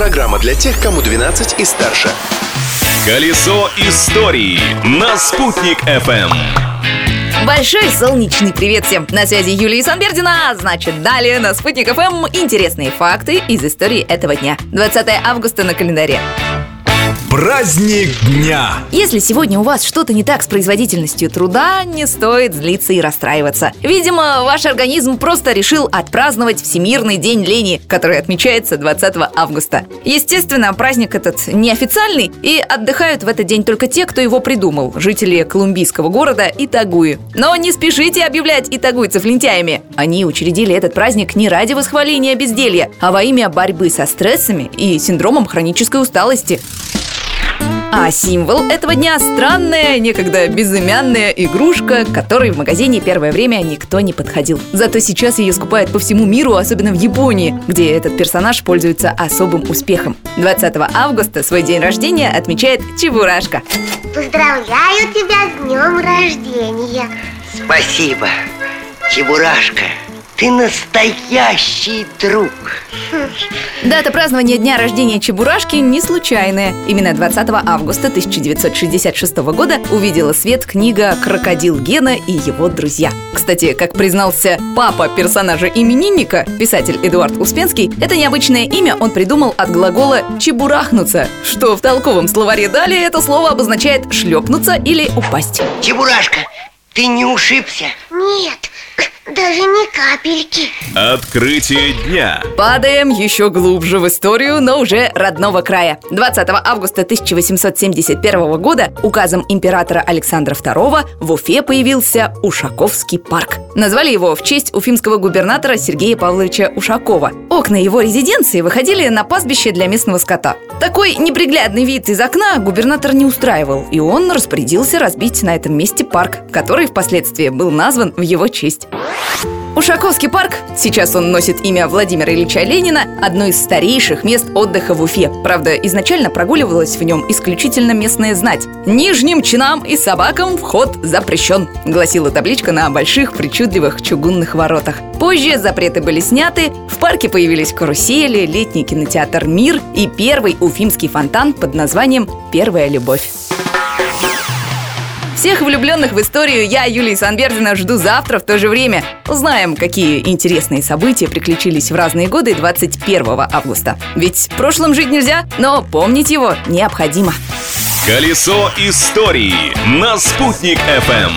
Программа для тех, кому 12 и старше. Колесо истории на «Спутник FM. Большой солнечный привет всем! На связи Юлия Санбердина. Значит, далее на Спутник ФМ интересные факты из истории этого дня. 20 августа на календаре. Праздник дня! Если сегодня у вас что-то не так с производительностью труда, не стоит злиться и расстраиваться. Видимо, ваш организм просто решил отпраздновать Всемирный день лени, который отмечается 20 августа. Естественно, праздник этот неофициальный, и отдыхают в этот день только те, кто его придумал, жители колумбийского города Итагуи. Но не спешите объявлять итагуйцев лентяями. Они учредили этот праздник не ради восхваления безделья, а во имя борьбы со стрессами и синдромом хронической усталости. А символ этого дня – странная, некогда безымянная игрушка, к которой в магазине первое время никто не подходил. Зато сейчас ее скупают по всему миру, особенно в Японии, где этот персонаж пользуется особым успехом. 20 августа свой день рождения отмечает Чебурашка. Поздравляю тебя с днем рождения Спасибо, Чебурашка. Ты настоящий друг. Дата празднования дня рождения Чебурашки не случайная. Именно 20 августа 1966 года увидела свет книга «Крокодил Гена и его друзья». Кстати, как признался папа персонажа именинника, писатель Эдуард Успенский, это необычное имя он придумал от глагола «чебурахнуться», что в толковом словаре далее это слово обозначает «шлепнуться» или «упасть». Чебурашка, ты не ушибся? Нет, даже ни капельки Открытие дня! Падаем еще глубже в историю, но уже родного края. 20 августа 1871 года указом императора Александра II в Уфе появился Ушаковский парк. Назвали его в честь уфимского губернатора Сергея Павловича Ушакова. Окна его резиденции выходили на пастбище для местного скота. Такой неприглядный вид из окна губернатор не устраивал, и он распорядился разбить на этом месте парк, который впоследствии был назван в его честь. Ушаковский парк, сейчас он носит имя Владимира Ильича Ленина, одно из старейших мест отдыха в Уфе. Правда, изначально прогуливалась в нем исключительно местная знать. Нижним чинам и собакам вход запрещен, гласила табличка на больших причудливых чугунных воротах. Позже запреты были сняты, в парке появились карусели, летний кинотеатр «Мир» и первый уфимский фонтан под названием «Первая любовь». Всех влюбленных в историю я, Юлия Санбердина, жду завтра в то же время. Узнаем, какие интересные события приключились в разные годы 21 августа. Ведь прошлым жить нельзя, но помнить его необходимо. Колесо истории на «Спутник FM.